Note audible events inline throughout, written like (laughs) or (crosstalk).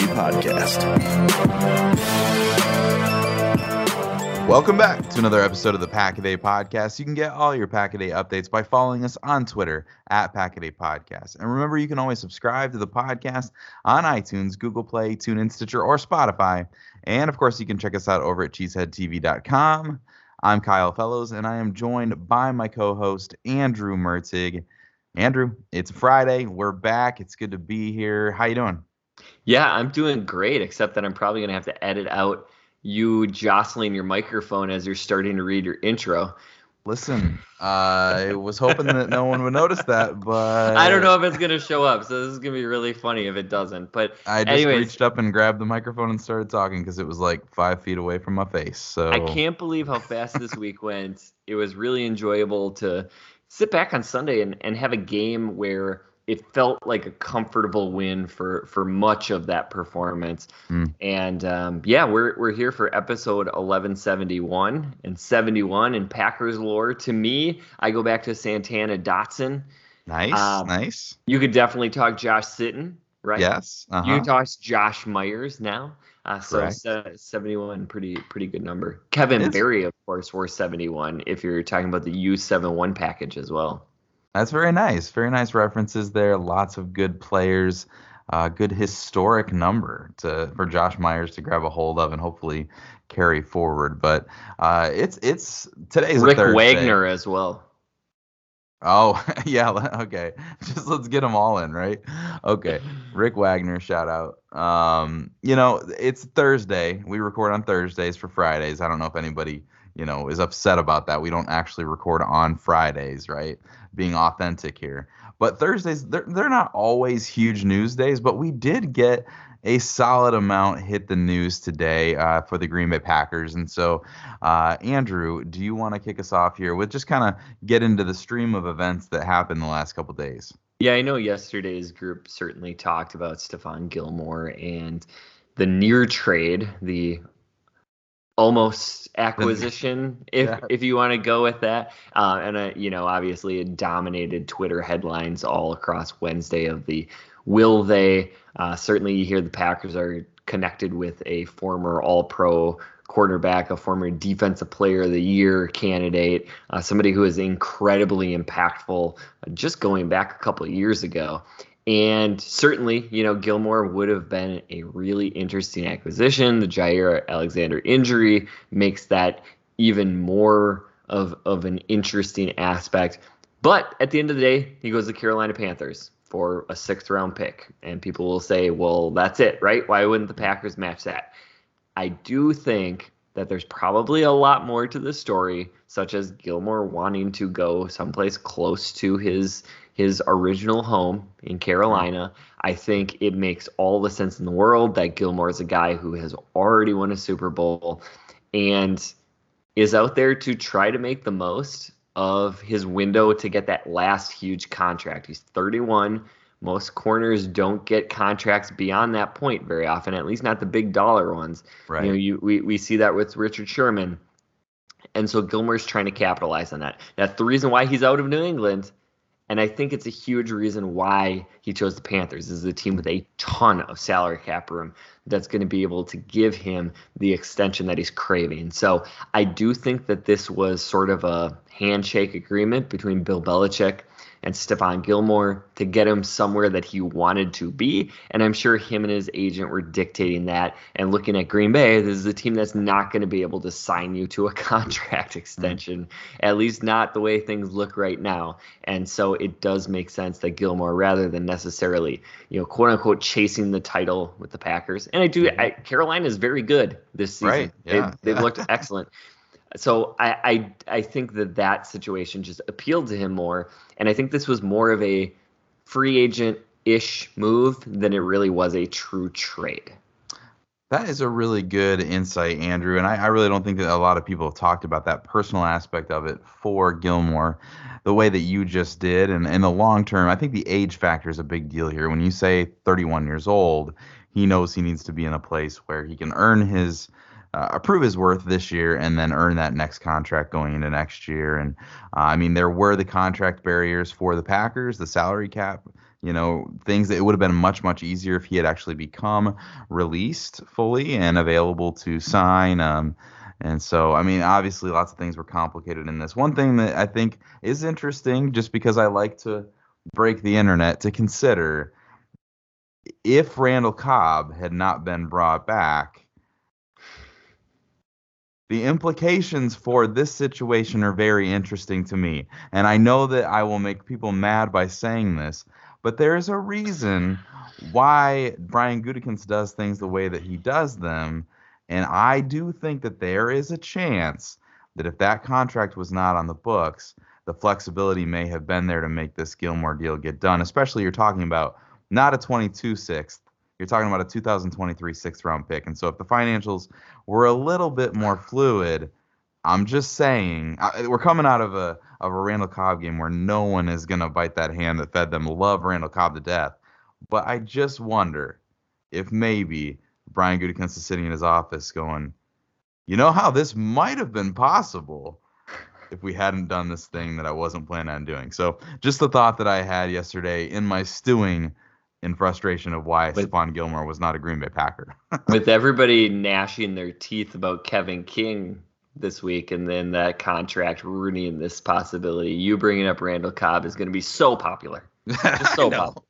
Podcast. Welcome back to another episode of the Pack a Day Podcast. You can get all your Pack a Day updates by following us on Twitter at Pack a Day Podcast. And remember, you can always subscribe to the podcast on iTunes, Google Play, TuneIn, Stitcher, or Spotify. And of course, you can check us out over at cheeseheadtv.com. I'm Kyle Fellows, and I am joined by my co-host Andrew Mertig. Andrew, it's Friday. We're back. It's good to be here. How you doing? Yeah, I'm doing great, except that I'm probably gonna have to edit out you jostling your microphone as you're starting to read your intro. Listen, I was hoping that no one would notice that, but I don't know if it's gonna show up, so this is gonna be really funny if it doesn't. But I just anyways, reached up and grabbed the microphone and started talking because it was like five feet away from my face. So I can't believe how fast this week went. It was really enjoyable to sit back on Sunday and, and have a game where it felt like a comfortable win for for much of that performance. Mm. And um, yeah, we're we're here for episode 1171 and 71 in Packers lore. To me, I go back to Santana Dotson. Nice, Um, nice. You could definitely talk Josh Sitton, right? Yes. Uh-huh. You talk Josh Myers now. Uh, so Correct. 71, pretty pretty good number. Kevin Barry, of course, wore 71. If you're talking about the U71 package as well. That's very nice. Very nice references there. Lots of good players. Uh, good historic number to for Josh Myers to grab a hold of and hopefully carry forward. But uh, it's it's today's Rick. Wagner as well. Oh (laughs) yeah, okay. (laughs) Just let's get them all in, right? Okay. Rick Wagner, shout out. Um, you know, it's Thursday. We record on Thursdays for Fridays. I don't know if anybody, you know, is upset about that. We don't actually record on Fridays, right? Being authentic here. But Thursdays, they're they're not always huge news days, but we did get a solid amount hit the news today uh, for the Green Bay Packers. And so, uh, Andrew, do you want to kick us off here with just kind of get into the stream of events that happened the last couple days? Yeah, I know yesterday's group certainly talked about Stephon Gilmore and the near trade, the almost acquisition, if Yeah. if you want to go with that. Uh, and uh, you know, obviously, it dominated Twitter headlines all across Wednesday of the will they. Uh, certainly, you hear the Packers are connected with a former All Pro quarterback, a former Defensive Player of the Year candidate, uh, somebody who is incredibly impactful, uh, just going back a couple of years ago. And certainly, you know, Gilmore would have been a really interesting acquisition. The Jaire Alexander injury makes that even more of, of an interesting aspect. But at the end of the day, he goes to Carolina Panthers for a sixth round pick. And people will say, well, that's it, right? Why wouldn't the Packers match that? I do think that there's probably a lot more to the story, such as Gilmore wanting to go someplace close to his his original home in Carolina. I think it makes all the sense in the world that Gilmore is a guy who has already won a Super Bowl and is out there to try to make the most of his window to get that last huge contract. He's 31. Most corners don't get contracts beyond that point very often, at least not the big dollar ones. Right. You know, you we, we see that with Richard Sherman. And so Gilmore's trying to capitalize on that. That's the reason why he's out of New England. And I think it's a huge reason why he chose the Panthers. This is a team with a ton of salary cap room that's going to be able to give him the extension that he's craving. So I do think that this was sort of a handshake agreement between Bill Belichick and Stephon Gilmore to get him somewhere that he wanted to be. And I'm sure him and his agent were dictating that and looking at Green Bay. This is a team that's not going to be able to sign you to a (laughs) contract extension, at least not the way things look right now. And so it does make sense that Gilmore, rather than necessarily, you know, quote unquote, chasing the title with the Packers. And I do, I, Carolina is very good this season. Right. Yeah, they, They've yeah. looked (laughs) excellent so I, I I think that that situation just appealed to him more, and I think this was more of a free agent ish move than it really was a true trade. That is a really good insight, Andrew. And I, I, really don't think that a lot of people have talked about that personal aspect of it for Gilmore the way that you just did. And in the long term, I think the age factor is a big deal here. When you say 31 years old, he knows he needs to be in a place where he can earn his uh, prove his worth this year and then earn that next contract going into next year. And uh, I mean, there were the contract barriers for the Packers, the salary cap, you know, things that it would have been much, much easier if he had actually become released fully and available to sign. Um, and so, I mean, obviously, lots of things were complicated in this. One thing that I think is interesting, just because I like to break the internet, to consider if Randall Cobb had not been brought back the implications for this situation are very interesting to me. And I know that I will make people mad by saying this, but there's a reason why Brian Gutekunst does things the way that he does them. And I do think that there is a chance that if that contract was not on the books, the flexibility may have been there to make this Gilmore deal get done, especially you're talking about not a 22 sixth, you're talking about a 2023 sixth round pick. And so if the financials were a little bit more fluid, I'm just saying we're coming out of a of a Randall Cobb game where no one is gonna bite that hand that fed them. Love Randall Cobb to death, but I just wonder if maybe Brian Gutekunst is sitting in his office going, you know how this might have been possible if we hadn't done this thing that I wasn't planning on doing. So just the thought that I had yesterday in my stewing in frustration of why with, Stephon Gilmore was not a Green Bay Packer. (laughs) with everybody gnashing their teeth about Kevin King this week and then that contract ruining this possibility, you bringing up Randall Cobb is going to be so popular. (laughs) Just so popular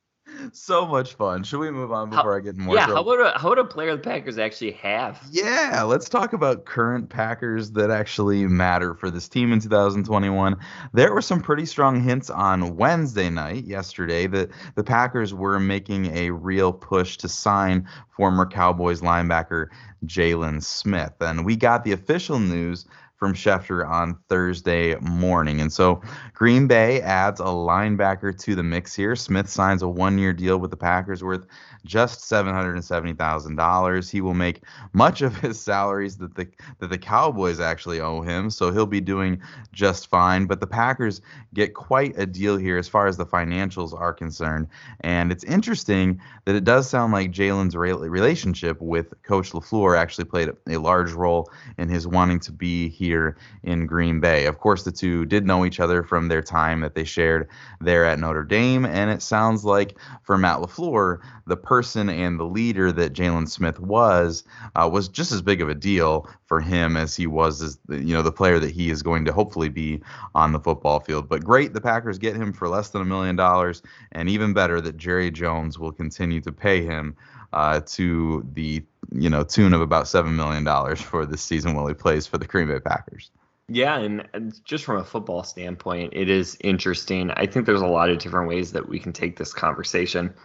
(laughs) so much fun. Should we move on before how, I get more? Yeah, trouble? how about a, how would a player the Packers actually have? Yeah, let's talk about current Packers that actually matter for this team in 2021. There were some pretty strong hints on Wednesday night, yesterday, that the Packers were making a real push to sign former Cowboys linebacker Jaylon Smith, and we got the official news from Schefter on Thursday morning. And so Green Bay adds a linebacker to the mix here. Smith signs a one year deal with the Packers worth just $770,000. He will make much of his salaries that the that the Cowboys actually owe him, so he'll be doing just fine, but the Packers get quite a deal here as far as the financials are concerned. And it's interesting that it does sound like Jaylon's relationship with Coach LaFleur actually played a large role in his wanting to be here in Green Bay. Of course, the two did know each other from their time that they shared there at Notre Dame, and it sounds like for Matt LaFleur, the and the leader that Jaylon Smith was uh, was just as big of a deal for him as he was as you know the player that he is going to hopefully be on the football field. But great, the Packers get him for less than a million dollars, and even better that Jerry Jones will continue to pay him uh, to the you know tune of about seven million dollars for this season while he plays for the Green Bay Packers. Yeah, and just from a football standpoint, it is interesting. I think there's a lot of different ways that we can take this conversation.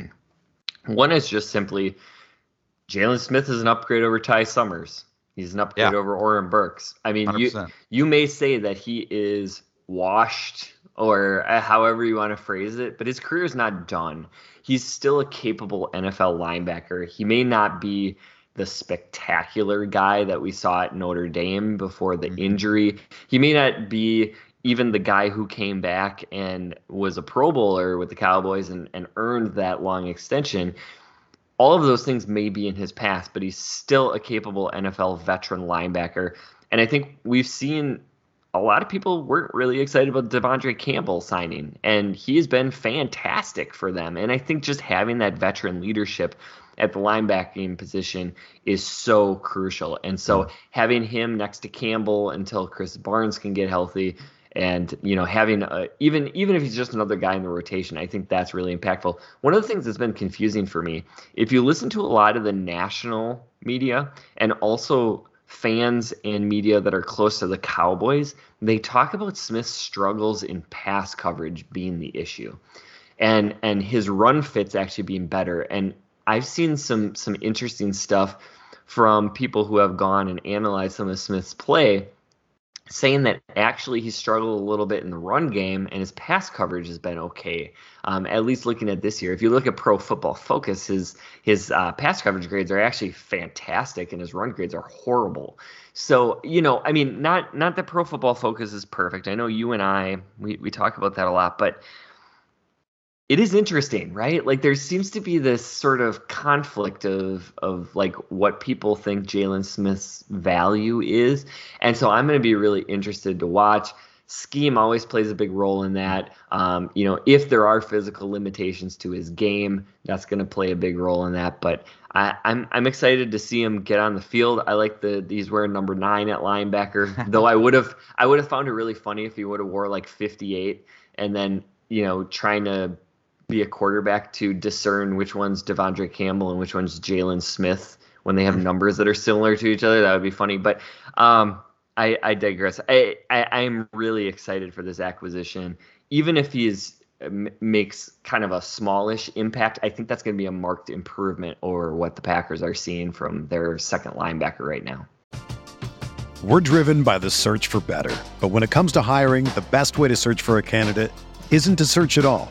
One is just simply Jaylon Smith is an upgrade over Ty Summers. He's an upgrade yeah. over Oren Burks. I mean, 100%. you you may say that he is washed or uh, however you want to phrase it, but his career is not done. He's still a capable NFL linebacker. He may not be the spectacular guy that we saw at Notre Dame before the mm-hmm. injury. He may not be even the guy who came back and was a Pro Bowler with the Cowboys and, and earned that long extension, all of those things may be in his past, but he's still a capable NFL veteran linebacker. And I think we've seen a lot of people weren't really excited about De'Vondre Campbell signing, and he's been fantastic for them. And I think just having that veteran leadership at the linebacking position is so crucial. And so mm-hmm. having him next to Campbell until Krys Barnes can get healthy and you know having a, even even if he's just another guy in the rotation i think that's really impactful. One of the things that's been confusing for me if you listen to a lot of the national media and also fans and media that are close to the cowboys they talk about smith's struggles in pass coverage being the issue and and his run fits actually being better. And i've seen some some interesting stuff from people who have gone and analyzed some of smith's play saying that actually he struggled a little bit in the run game and his pass coverage has been okay. Um, at least looking at this year, if you look at Pro Football Focus, his his uh, pass coverage grades are actually fantastic and his run grades are horrible. So you know, I mean, not not that Pro Football Focus is perfect. I know you and I we we talk about that a lot, but it is interesting, right? Like there seems to be this sort of conflict of of like what people think Jaylon Smith's value is, and so I'm going to be really interested to watch. Scheme always plays a big role in that. Um, you know, if there are physical limitations to his game, that's going to play a big role in that. But I, I'm I'm excited to see him get on the field. I like the he's wearing number nine at linebacker, (laughs) though I would have I would have found it really funny if he would have wore like 58 and then you know trying to be a quarterback to discern which one's De'Vondre Campbell and which one's Jaylon Smith when they have mm-hmm. numbers that are similar to each other. That would be funny. But um, I, I, digress. I, I am really excited for this acquisition, even if he is makes kind of a smallish impact. I think that's going to be a marked improvement over what the Packers are seeing from their second linebacker right now. We're driven by the search for better, but when it comes to hiring, the best way to search for a candidate isn't to search at all.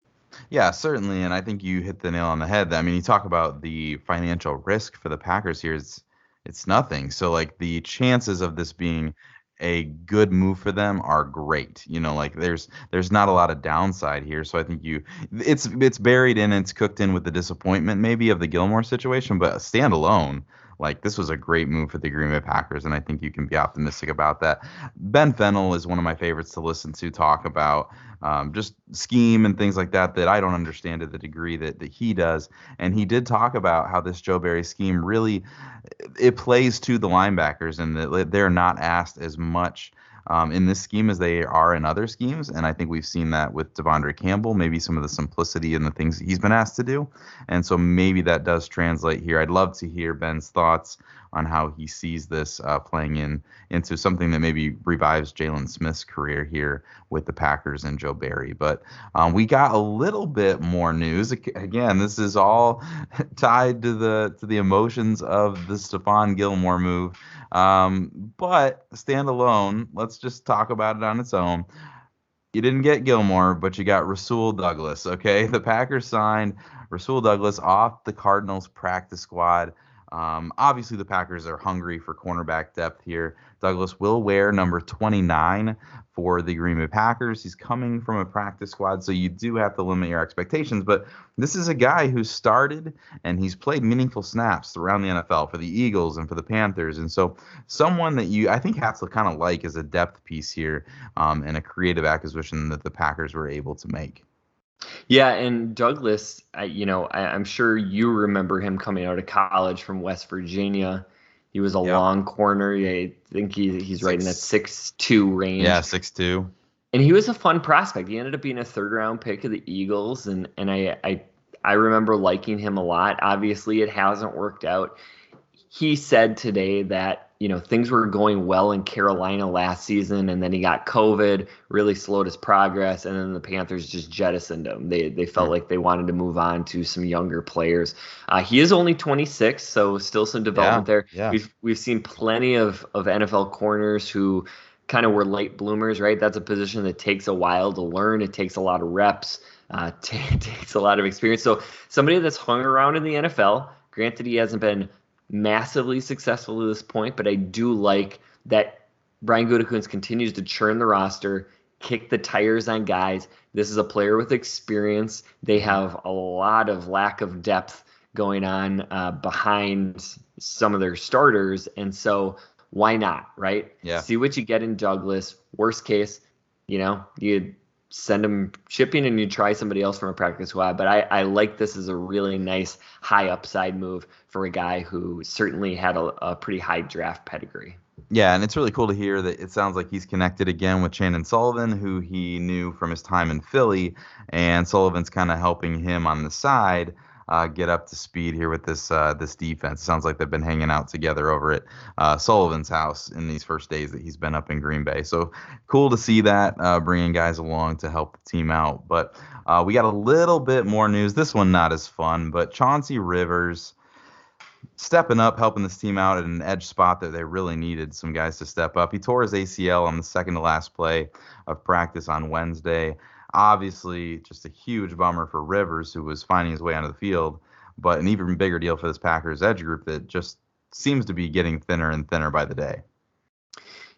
Yeah, certainly, and I think you hit the nail on the head. I mean, you talk about the financial risk for the Packers here. It's it's nothing. So like the chances of this being a good move for them are great. You know, like there's there's not a lot of downside here. So I think you it's it's buried in it's cooked in with the disappointment maybe of the Gilmore situation, but standalone, like this was a great move for the Green Bay Packers, and I think you can be optimistic about that. Ben Fennell is one of my favorites to listen to talk about um, just scheme and things like that that I don't understand to the degree that, that he does. And he did talk about how this Joe Barry scheme really it plays to the linebackers and that they're not asked as much um, in this scheme as they are in other schemes. And I think we've seen that with De'Vondre Campbell, maybe some of the simplicity in the things he's been asked to do. And so maybe that does translate here. I'd love to hear Ben's thoughts on how he sees this uh, playing in into something that maybe revives Jaylon Smith's career here with the Packers and Joe Barry. But um, we got a little bit more news. Again, this is all (laughs) tied to the to the emotions of the Stephon Gilmore move. Um, but standalone, let's just talk about it on its own you didn't get Gilmore, but you got Rasul Douglas. Okay, (laughs) the Packers signed Rasul Douglas off the Cardinals practice squad. Um, obviously, the Packers are hungry for cornerback depth here. Douglas will wear number 29 for the Green Bay Packers. He's coming from a practice squad, so you do have to limit your expectations. But this is a guy who started and he's played meaningful snaps around the NFL for the Eagles and for the Panthers. And so, someone that you, I think, have to kind of like as a depth piece here um, and a creative acquisition that the Packers were able to make. Yeah, and Douglas, I, you know, I, am sure you remember him coming out of college from West Virginia. He was a yep. long corner. I think he, he's six, right in that six two range. Yeah, six two. And he was a fun prospect. He ended up being a third round pick of the Eagles, and and I I I remember liking him a lot. Obviously, it hasn't worked out. He said today that you know things were going well in Carolina last season, and then he got COVID, really slowed his progress, and then the Panthers just jettisoned him. They they felt like they wanted to move on to some younger players. Uh, he is only 26, so still some development yeah, there. Yeah. We've we've seen plenty of of NFL corners who kind of were late bloomers, right? That's a position that takes a while to learn. It takes a lot of reps. Uh, (laughs) t- takes a lot of experience. So somebody that's hung around in the NFL. Granted, he hasn't been massively successful to this point, but I do like that Brian Gutekunst continues to churn the roster, kick the tires on guys. This is a player with experience. They have a lot of lack of depth going on uh, behind some of their starters, and so why not, right? Yeah. See what you get in Douglas. Worst case, you know, you send them shipping and you try somebody else from a practice squad. But I, I like this as a really nice high upside move for a guy who certainly had a, a pretty high draft pedigree. Yeah, and it's really cool to hear that it sounds like he's connected again with Chandon Sullivan, who he knew from his time in Philly, and Sullivan's kind of helping him on the side uh, get up to speed here with this uh, this defense. It sounds like they've been hanging out together over at uh, Sullivan's house in these first days that he's been up in Green Bay. So cool to see that uh, bringing guys along to help the team out. But uh, we got a little bit more news. This one not as fun, but Chauncey Rivers stepping up, helping this team out at an edge spot that they really needed some guys to step up. He tore his ACL on the second to last play of practice on Wednesday. Obviously, just a huge bummer for Rivers, who was finding his way onto the field, but an even bigger deal for this Packers edge group that just seems to be getting thinner and thinner by the day.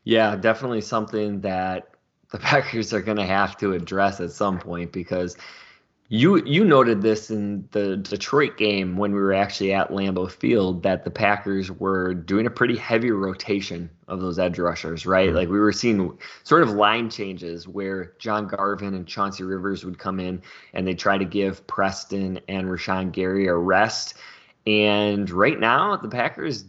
Yeah, definitely something that the (laughs) Packers are going to have to address at some point because you you noted this in the Detroit game when we were actually at Lambeau Field that the Packers were doing a pretty heavy rotation of those edge rushers, right? Mm-hmm. Like we were seeing sort of line changes where John Garvin and Chauncey Rivers would come in and they try to give Preston and Rashan Gary a rest. And right now, the Packers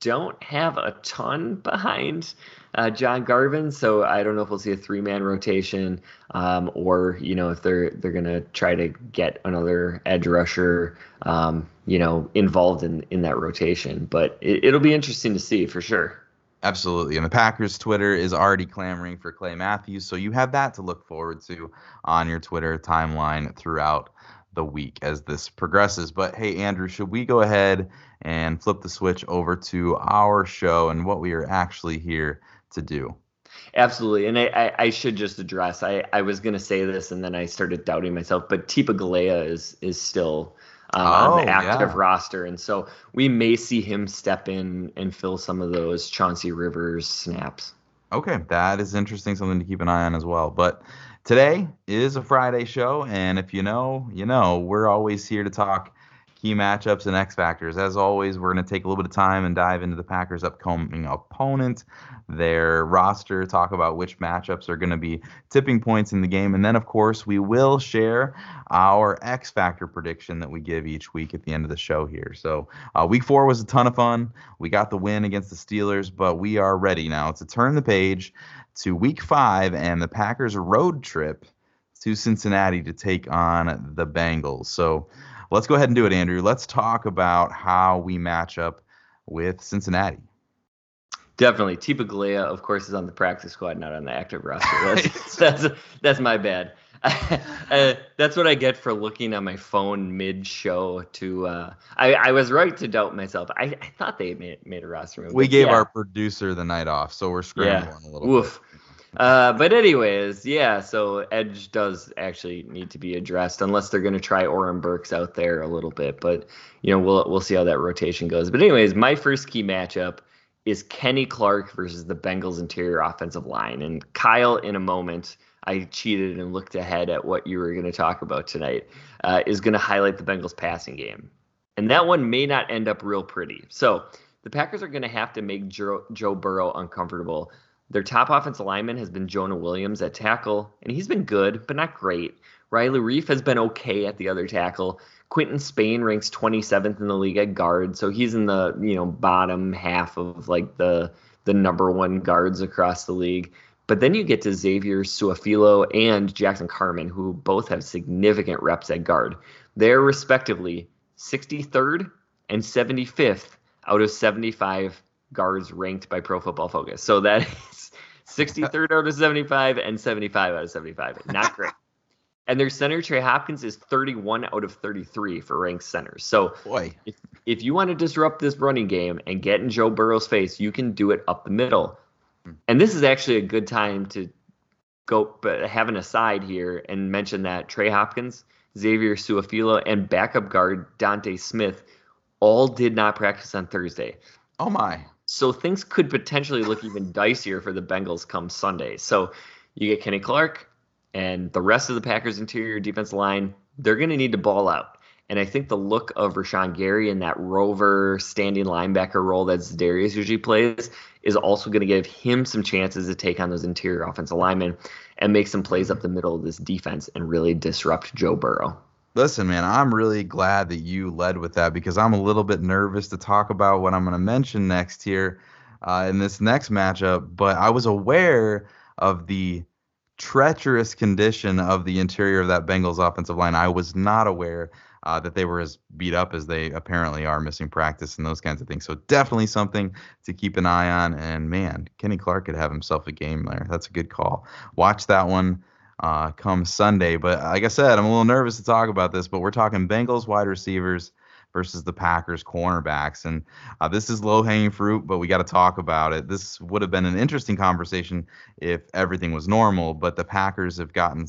don't have a ton behind uh, John Garvin, so I don't know if we'll see a three man rotation, um, or you know if they're they're gonna try to get another edge rusher, um, you know, involved in in that rotation. But it, it'll be interesting to see for sure. Absolutely. And the Packers Twitter is already clamoring for Clay Matthews. So you have that to look forward to on your Twitter timeline throughout the week as this progresses. But hey, Andrew, should we go ahead and flip the switch over to our show and what we are actually here to do. Absolutely. And I, I, I, should just address I, I was gonna say this and then I started doubting myself, but Tipa Galeai is is still um, oh, on the active yeah. roster. And so we may see him step in and fill some of those Chauncey Rivers snaps. Okay, that is interesting, something to keep an eye on as well. But today is a Friday show, and if you know, you know, we're always here to talk key matchups and X factors. As always, we're going to take a little bit of time and dive into the Packers' upcoming opponent, their roster, talk about which matchups are going to be tipping points in the game, and then, of course, we will share our X factor prediction that we give each week at the end of the show here. So, uh, week four was a ton of fun. We got the win against the Steelers, but we are ready now to turn the page to week five and the Packers' road trip to Cincinnati to take on the Bengals. So, let's go ahead and do it, Andrew. Let's talk about how we match up with Cincinnati. Definitely, Tipa Galeai, of course, is on the practice squad, not on the active roster. (laughs) That's that's, that's my bad. (laughs) uh, that's what I get for looking on my phone mid-show. To uh, I, I was right to doubt myself. I, I thought they made made a roster move. We gave yeah. our producer the night off, so we're scrambling yeah. a little Oof. bit. Uh, but anyways, yeah. So Edge does actually need to be addressed, unless they're going to try Oren Burks out there a little bit. But you know, we'll we'll see how that rotation goes. But anyways, my first key matchup is Kenny Clark versus the Bengals interior offensive line. And Kyle, in a moment, I cheated and looked ahead at what you were going to talk about tonight, uh, is going to highlight the Bengals passing game. And that one may not end up real pretty. So the Packers are going to have to make Joe, Joe Burrow uncomfortable. Their top offensive lineman has been Jonah Williams at tackle, and he's been good, but not great. Riley Reiff has been okay at the other tackle. Quinton Spain ranks 27th in the league at guard, so he's in the you know bottom half of like the the number one guards across the league. But then you get to Xavier Su'a-Filo and Jackson Carman, who both have significant reps at guard. They're respectively 63rd and 75th out of 75 guards ranked by Pro Football Focus. So that (laughs) is 63rd uh, out of 75 and 75 out of 75. Not (laughs) great. and their center Trey Hopkins is 31 out of 33 for ranked centers. So boy, if, if you want to disrupt this running game and get in Joe Burrow's face, you can do it up the middle. Hmm. And this is actually a good time to go but have an aside here and mention that Trey Hopkins, Xavier Su'a-Filo, and backup guard D'Ante Smith all did not practice on Thursday. Oh my. So things could potentially look even (laughs) dicier for the Bengals come Sunday. So you get Kenny Clark and the rest of the Packers interior defense line, they're going to need to ball out. And I think the look of Rashan Gary in that rover standing linebacker role that Darius usually plays is also going to give him some chances to take on those interior offensive linemen and make some plays up the middle of this defense and really disrupt Joe Burrow. Listen, man, I'm really glad that you led with that because I'm a little bit nervous to talk about what I'm going to mention next here uh, in this next matchup. But I was aware of the treacherous condition of the interior of that Bengals offensive line. I was not aware uh, that they were as beat up as they apparently are, missing practice and those kinds of things. So definitely something to keep an eye on. And man, Kenny Clark could have himself a game there. That's a good call. Watch that one uh, come Sunday. But like I said, I'm a little nervous to talk about this, but we're talking Bengals wide receivers versus the Packers cornerbacks. And uh, this is low hanging fruit, but we got to talk about it. This would have been an interesting conversation if everything was normal, but the Packers have gotten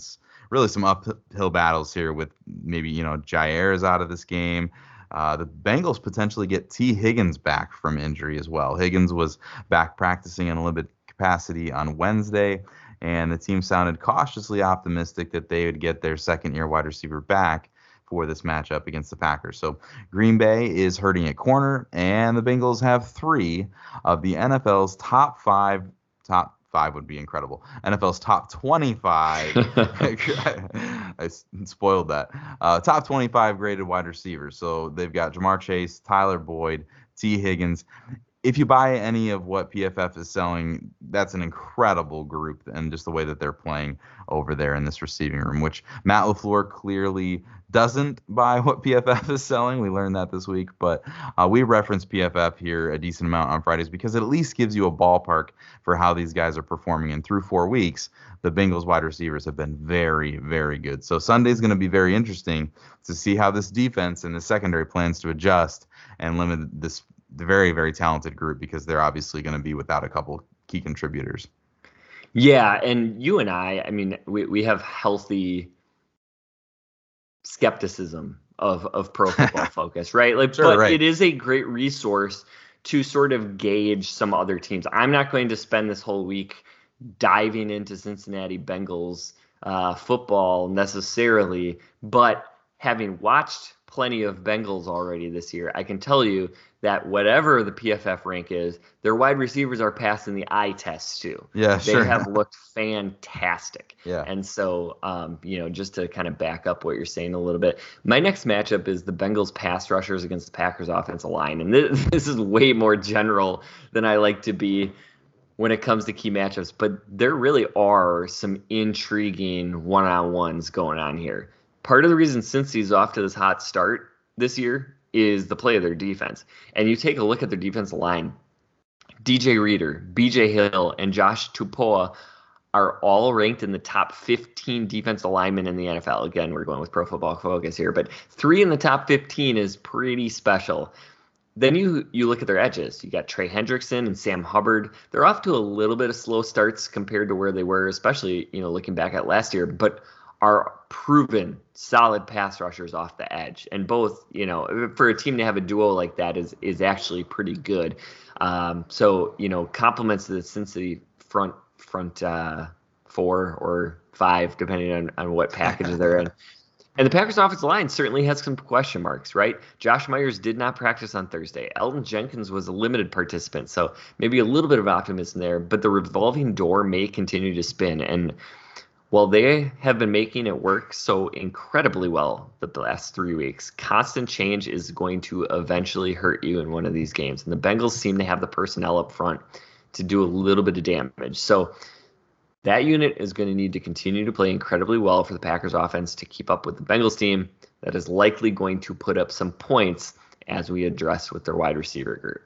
really some uphill battles here with maybe you know Jaire is out of this game. Uh, the Bengals potentially get Tee Higgins back from injury as well. Higgins was back practicing in a limited capacity on Wednesday, and the team sounded cautiously optimistic that they would get their second year wide receiver back for this matchup against the Packers. So Green Bay is hurting at corner, and the Bengals have three of the NFL's top five top five would be incredible. NFL's top 25. (laughs) (laughs) I spoiled that. Uh, top 25 graded wide receivers. So they've got Ja'Marr Chase, Tyler Boyd, Tee Higgins. If you buy any of what PFF is selling, that's an incredible group, and just the way that they're playing over there in this receiving room, which Matt LaFleur clearly doesn't buy what PFF is selling. We learned that this week, but uh, we reference PFF here a decent amount on Fridays because it at least gives you a ballpark for how these guys are performing. And through four weeks, the Bengals wide receivers have been very, very good. So Sunday's going to be very interesting to see how this defense and the secondary plans to adjust and limit this very, very talented group because they're obviously going to be without a couple key contributors. Yeah, and you and I, I mean, we, we have healthy skepticism of of pro (laughs) football focus, right? Like, sure, but right. it is a great resource to sort of gauge some other teams. I'm not going to spend this whole week diving into Cincinnati Bengals uh, football necessarily, but having watched plenty of Bengals already this year, I can tell you that whatever the PFF rank is, their wide receivers are passing the eye test too. Yeah, they sure. have (laughs) looked fantastic. Yeah, and so um, you know, just to kind of back up what you're saying a little bit, my next matchup is the Bengals pass rushers against the Packers offensive line, and this, (laughs) this is way more general than I like to be when it comes to key matchups. But there really are some intriguing one-on-ones going on here. Part of the reason Cincy's off to this hot start this year is the play of their defense. And you take a look at their defensive line. DJ Reader, BJ Hill, and Josh Tupou are all ranked in the top 15 defense alignment in the NFL. Again, we're going with Pro Football Focus here, but three in the top 15 is pretty special. Then you you look at their edges. You got Trey Hendrickson and Sam Hubbard. They're off to a little bit of slow starts compared to where they were, especially you know looking back at last year, but are proven solid pass rushers off the edge. And both, you know, for a team to have a duo like that is is actually pretty good. Um, so you know, compliments to the Cincinnati front front uh, four or five, depending on, on what package they're in. (laughs) And the Packers offensive line certainly has some question marks, right? Josh Myers did not practice on Thursday. Elgton Jenkins was a limited participant, so maybe a little bit of optimism there, but the revolving door may continue to spin. And while they have been making it work so incredibly well the last three weeks, constant change is going to eventually hurt you in one of these games. And the Bengals seem to have the personnel up front to do a little bit of damage. So that unit is going to need to continue to play incredibly well for the Packers offense to keep up with the Bengals team that is likely going to put up some points as we address with their wide receiver group.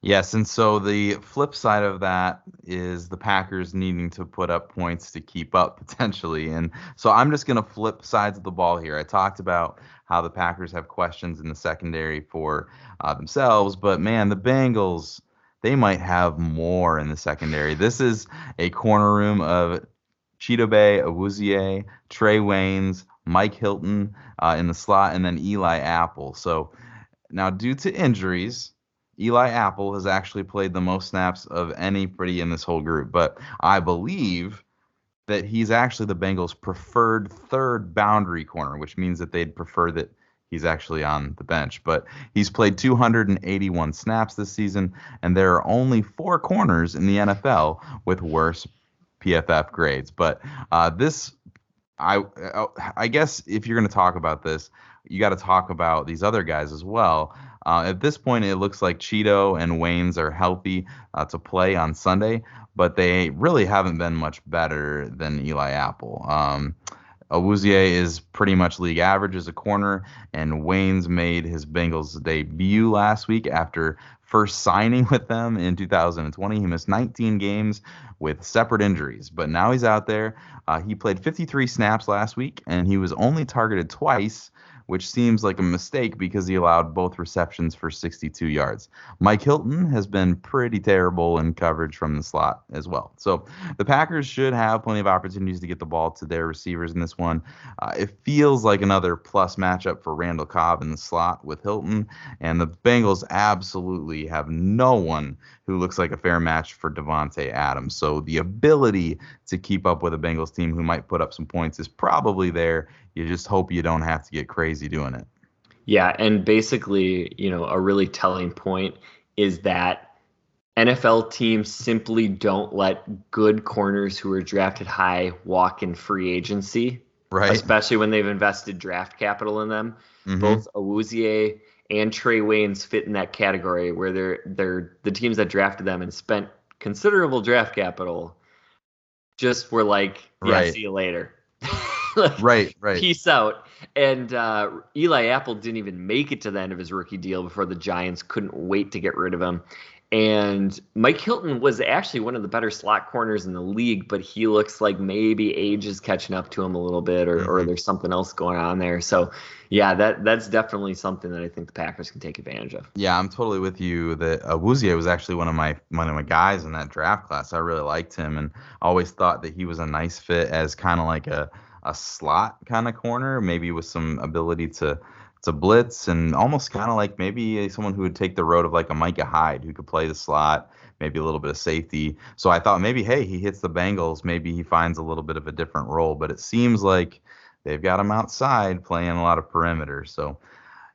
Yes, and so the flip side of that is the Packers needing to put up points to keep up (laughs) potentially. And so I'm just going to flip sides of the ball here. I talked about how the Packers have questions in the secondary for uh, themselves, but man, the Bengals they might have more in the secondary. This is a corner room of Chidobe Awuzie, Trae Waynes, Mike Hilton uh, in the slot, and then Eli Apple. So now, due to injuries, Eli Apple has actually played the most snaps of anybody in this whole group. But I believe that he's actually the Bengals' preferred third boundary corner, which means that they'd prefer that he's actually on the bench. But he's played 281 snaps this season, and there are only four corners in the NFL with worse PFF grades. But uh, this, I, I guess if you're going to talk about this, you got to talk about these other guys as well. Uh, at this point, it looks like Chido and Waynes are healthy uh, to play on Sunday, but they really haven't been much better than Eli Apple. Um, is pretty much league average as a corner, and Waynes made his Bengals debut last week after first signing (laughs) with them in 2020. He missed 19 games with separate injuries, but now he's out there. Uh, he played 53 snaps last week, and he was only targeted twice which seems like a mistake because he allowed both receptions for 62 yards. Mike Hilton has been pretty terrible in coverage from the slot as well. So the Packers should have plenty of opportunities to get the ball to their receivers in this one. Uh, it feels like another plus matchup for Randall Cobb in the slot with Hilton, and the Bengals absolutely have no one who looks like a fair match for Davante Adams. So the ability to keep up with a Bengals team who might put up some points is probably there you just hope you don't have to get crazy doing it. Yeah, and basically, you know, a really telling point is that NFL teams simply don't let good corners who are drafted high walk in free agency. Right. Especially when they've invested draft capital in them. Mm-hmm. Both Awuzie and Trae Waynes fit in that category where they're they're the teams that drafted them and spent considerable draft capital just were like, yeah, right. see you later. (laughs) (laughs) right, right. Peace out. And uh, Eli Apple didn't even make it to the end of his rookie deal before the Giants couldn't wait to get rid of him. And Mike Hilton was actually one of the better slot corners in the league, but he looks like maybe age is catching up to him a little bit, or, mm-hmm. or there's something else going on there. So, yeah, that that's definitely something that I think the Packers can take advantage of. Yeah, I'm totally with you. That uh, Awuzie was actually one of my one of my guys in that draft class. I really liked him, and always thought that he was a nice fit as kind of like a a slot kind of corner, maybe with some ability to to blitz and almost kind of like maybe someone who would take the road of like a Micah Hyde who could play the slot, maybe a little bit of safety. So I thought maybe hey, he hits the Bengals, maybe he finds a little bit of a different role, but it seems like they've got him outside playing a lot of perimeter. So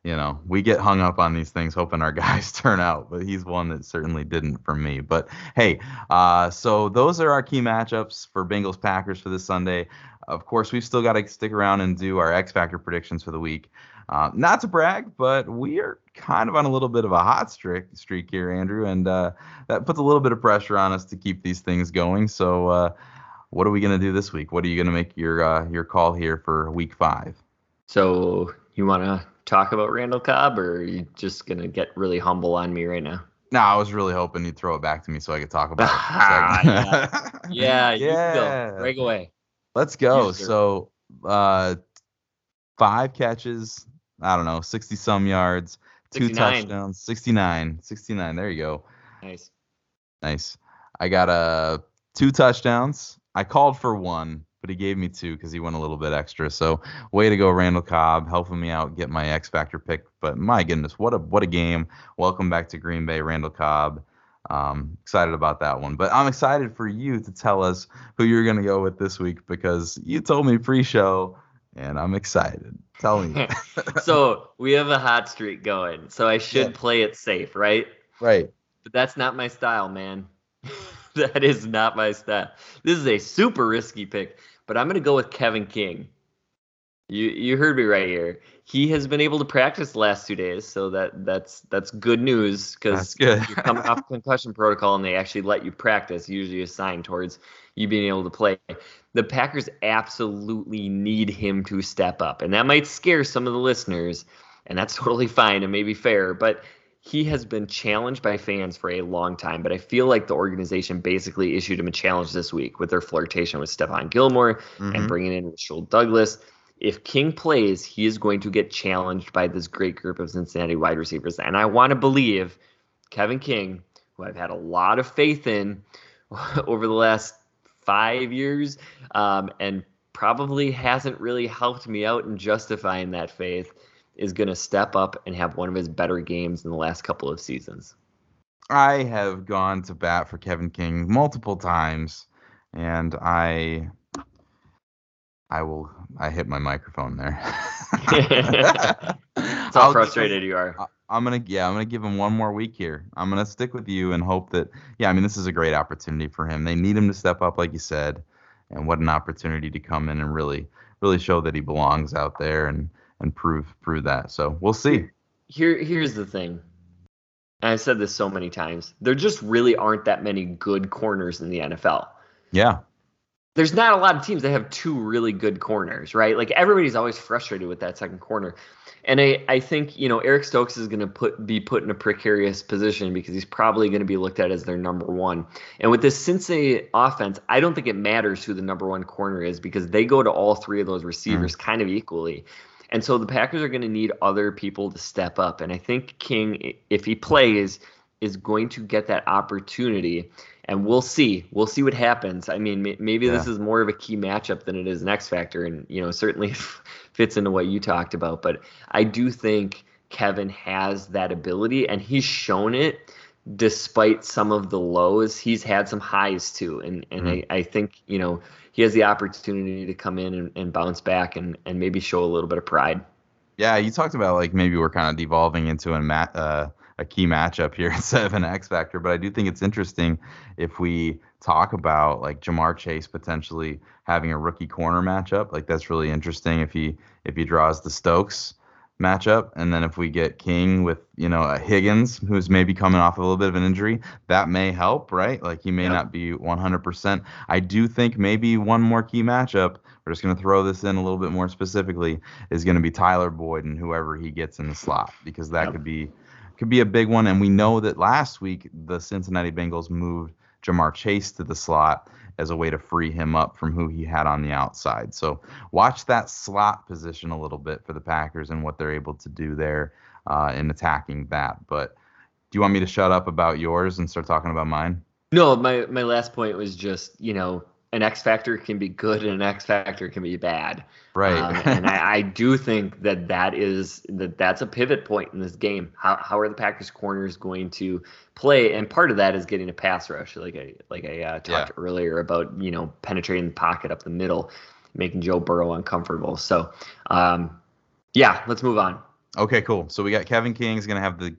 you know, we get hung up on these things hoping our (laughs) guys turn out, but he's one that certainly didn't for me. But hey, uh, so those are our key matchups for Bengals Packers for this Sunday. Of course, we've still got to stick around and do our X Factor predictions for the week. Uh, not to brag, but we are kind of on a little bit of a hot streak, streak here, Andrew, and uh, that puts a little bit of pressure on us to keep these things going. So, uh, what are we going to do this week? What are you going to make your uh, your call here for week five? So, you want to talk about Randall Cobb, or are you just gonna get really humble on me right now? No, I was really hoping you'd throw it back to me so I could talk about it. (laughs) yeah, (laughs) yeah, you Yeah. go. Break away. Let's go. So, uh, five catches. I don't know, sixty some yards, two 69. touchdowns, 69, 69. There you go. Nice. Nice. I got uh two touchdowns. I called for one, but he gave me two because he went a little bit extra. So way to go, Randall Cobb, helping me out get my X Factor pick. But my goodness, what a what a game! Welcome back to Green Bay, Randall Cobb. Um, excited about that one. But I'm excited for you to tell us who you're gonna go with this week because you told me pre-show, and I'm excited. Tell me. (laughs) (laughs) so we have a hot streak going. So I should Yeah. play it safe, right? right. But that's not my style, man. (laughs) that is not my style. This is a super risky pick, but I'm going to go with Kevin King. You you heard me right here. He has been able to practice the last two days, so that that's that's good news because you're coming off concussion (laughs) protocol and they actually let you practice, usually a sign towards you being able to play. The Packers absolutely need him to step up, and that might scare some of the listeners, and that's (laughs) totally fine and maybe fair, but he has been challenged by fans for a long time, but I feel like the organization basically issued him a challenge this week with their flirtation with Stephon Gilmore Mhm. and bringing in Rasul Douglas. If King plays, he is going to get challenged by this great group of Cincinnati wide receivers. And I want to believe Kevin King, who I've had a lot of faith in (laughs) over the last five years, um, and probably hasn't really helped me out in justifying that faith, is going to step up and have one of his better games in the last couple of seasons. I have gone to bat for Kevin King multiple times, and I, I will. I hit my microphone there. (laughs) That's I'll how give frustrated you are. I- I'm gonna, yeah, I'm gonna give him one more week here. I'm gonna stick with you and hope that, yeah, I mean, this is a great opportunity for him. They need him to step up, like you said, and what an opportunity to come in and really, really show that he belongs out there and and prove prove that. So we'll see. Here, here's the thing. And I've said this so many times. There just really aren't that many good corners in the NFL. Yeah, There's not a lot of teams that have two really good corners, right? Like everybody's always frustrated with that second corner. And I, I think, you know, Eric Stokes is going to put be put in a precarious position because he's probably going to be looked at as their number one. And with this Cincinnati offense, I don't think it matters who the number one corner is because they go to all three of those receivers mm. kind of equally. And so the Packers are going to need other people to step up. And I think King, if he plays, is going to get that opportunity. And we'll see. We'll see what happens. I mean, may- maybe this is more of a key matchup than it is an X factor, and you know, certainly (laughs) fits into what you talked about. But I do think Kevin has that ability, and he's shown it despite some of the lows. He's had some highs too, and and mm-hmm. I, I think you know he has the opportunity to come in and, and bounce back and and maybe show a little bit of pride. yeah. You talked about like maybe we're kind of devolving into a uh, a key matchup here (laughs) instead of an X factor, but I do think it's interesting if we talk about like Ja'Marr Chase potentially having a rookie corner matchup. Like that's really interesting if he if he draws the Stokes matchup, and then if we get King with you know a Higgins who's maybe coming off a little bit of an injury, that may help, right? Like he may Yep. not be 100%. I do think maybe one more key matchup. We're just going to throw this in a little bit more specifically is going to be Tyler Boyd and whoever he gets in the slot because that Yep. could be could be a big one. And we know that last week the Cincinnati Bengals moved Ja'Marr Chase to the slot as a way to free him up from who he had on the outside. So watch that slot position a little bit for the Packers and what they're able to do there uh, in attacking that. But do you want me to shut up about yours and start talking about mine? No, my my last point was just you know an X factor can be good and an X factor can be bad. Right. Um, (laughs) and I, I do think that that is that that's a pivot point in this game. How how are the Packers corners going to play? And part of that is getting a pass rush, like I like I uh, talked Yeah. earlier about you know penetrating the pocket up the middle, making Joe Burrow uncomfortable. So, um, yeah, let's move on. Okay, cool. So we got Kevin King's going to have the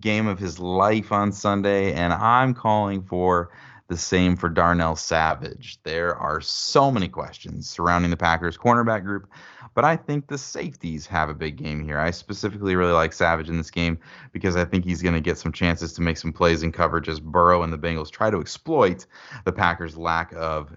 game of his life on Sunday, and I'm calling for the same for Darnell Savage. There are so many questions surrounding the Packers cornerback group, but I think the safeties have a big game here. I specifically really like Savage in this game because I think he's going to get some chances to make some plays in coverage as Burrow and the Bengals try to exploit the Packers' lack of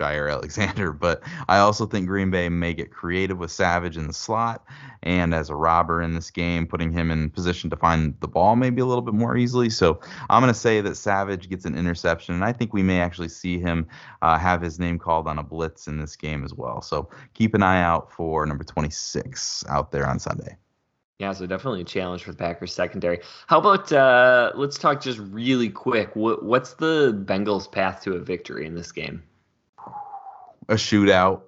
Jaire Alexander. (laughs) But I also think Green Bay may get creative with Savage in the slot and as a robber in this game, putting him in position to find the ball maybe a little bit more easily. So I'm going to say that Savage gets an interception, and I think we may actually see him uh, have his name called on a blitz in this game as well. So keep an eye out for number 26 out there on Sunday. Yeah, so definitely a challenge for the Packers secondary. How about uh, let's talk just really quick. What, what's the Bengals' path to a victory in this game? A shootout.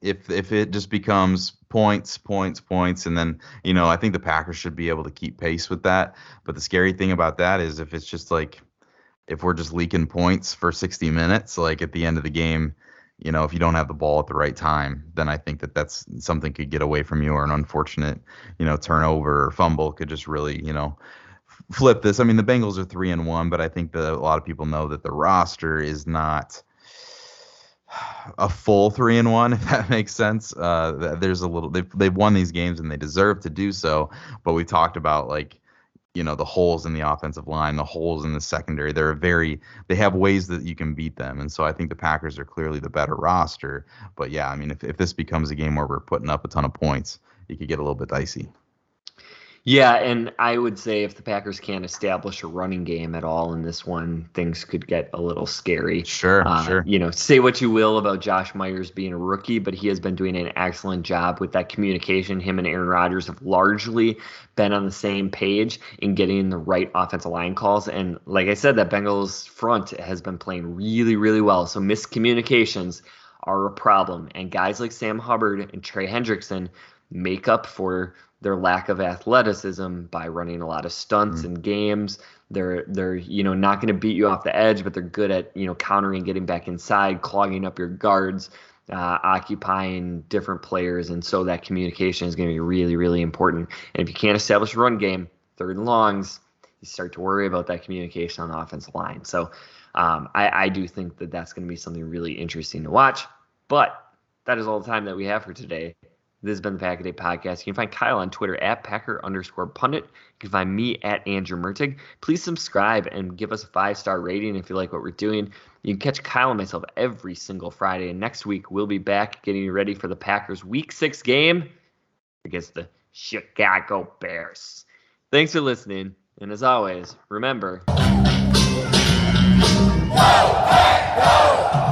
If if it just becomes points, points, points, and then you know I think the Packers should be able to keep pace with that. But the scary thing about that is if it's just like if we're just leaking points for 60 minutes, like at the end of the game, you know, if you don't have the ball at the right time, then I think that that's something could get away from you, or an unfortunate, you know, turnover or fumble could just really, you know, flip this. I mean, the Bengals are three and one, but I think that a lot of people know that the roster is not a full three and one, (laughs) if that makes sense. Uh, there's a little they've they've won these games and they deserve to do so, but we talked about like you know the holes in the offensive line, the holes in the secondary. They're very they have ways that you can beat them, and so I think the Packers are clearly the better roster. But yeah, I mean if if this becomes a game where we're putting up a ton of points, it could get a little bit dicey. Yeah, and I would say if the Packers can't establish a running game at all in this one, things could get a little scary. Sure, uh, sure. You know, say what you will about Josh Myers being a rookie, but he has been doing an excellent job with that communication. Him and Aaron Rodgers have largely been on the same page in getting the right offensive line calls. And like I said, that Bengals front has been playing really, really well. So miscommunications are a problem. And guys like Sam Hubbard and Trey Hendrickson make up for their lack of athleticism by running a lot of stunts mm-hmm. and games. They're they're you know not going to beat you off the edge, but they're good at you know countering, getting back inside, clogging up your guards, uh, occupying different players, and so that communication is going to be really really important. And if you can't establish a run game, third and longs, you start to worry about that communication on the offensive line. So um, I, I do think that that's going to be something really interesting to watch. But that is all the time that we have for today. This has been the Pack a Day Podcast. You can find Kyle on Twitter at Packer underscore pundit. You can find me at Andrew Mertig. Please subscribe and give us a five star rating if you like what we're doing. You can catch Kyle and myself every single Friday. And next week, we'll be back getting you ready for the Packers' Week 6 game against the Chicago Bears. Thanks for listening. And as always, remember. Go, hey, go!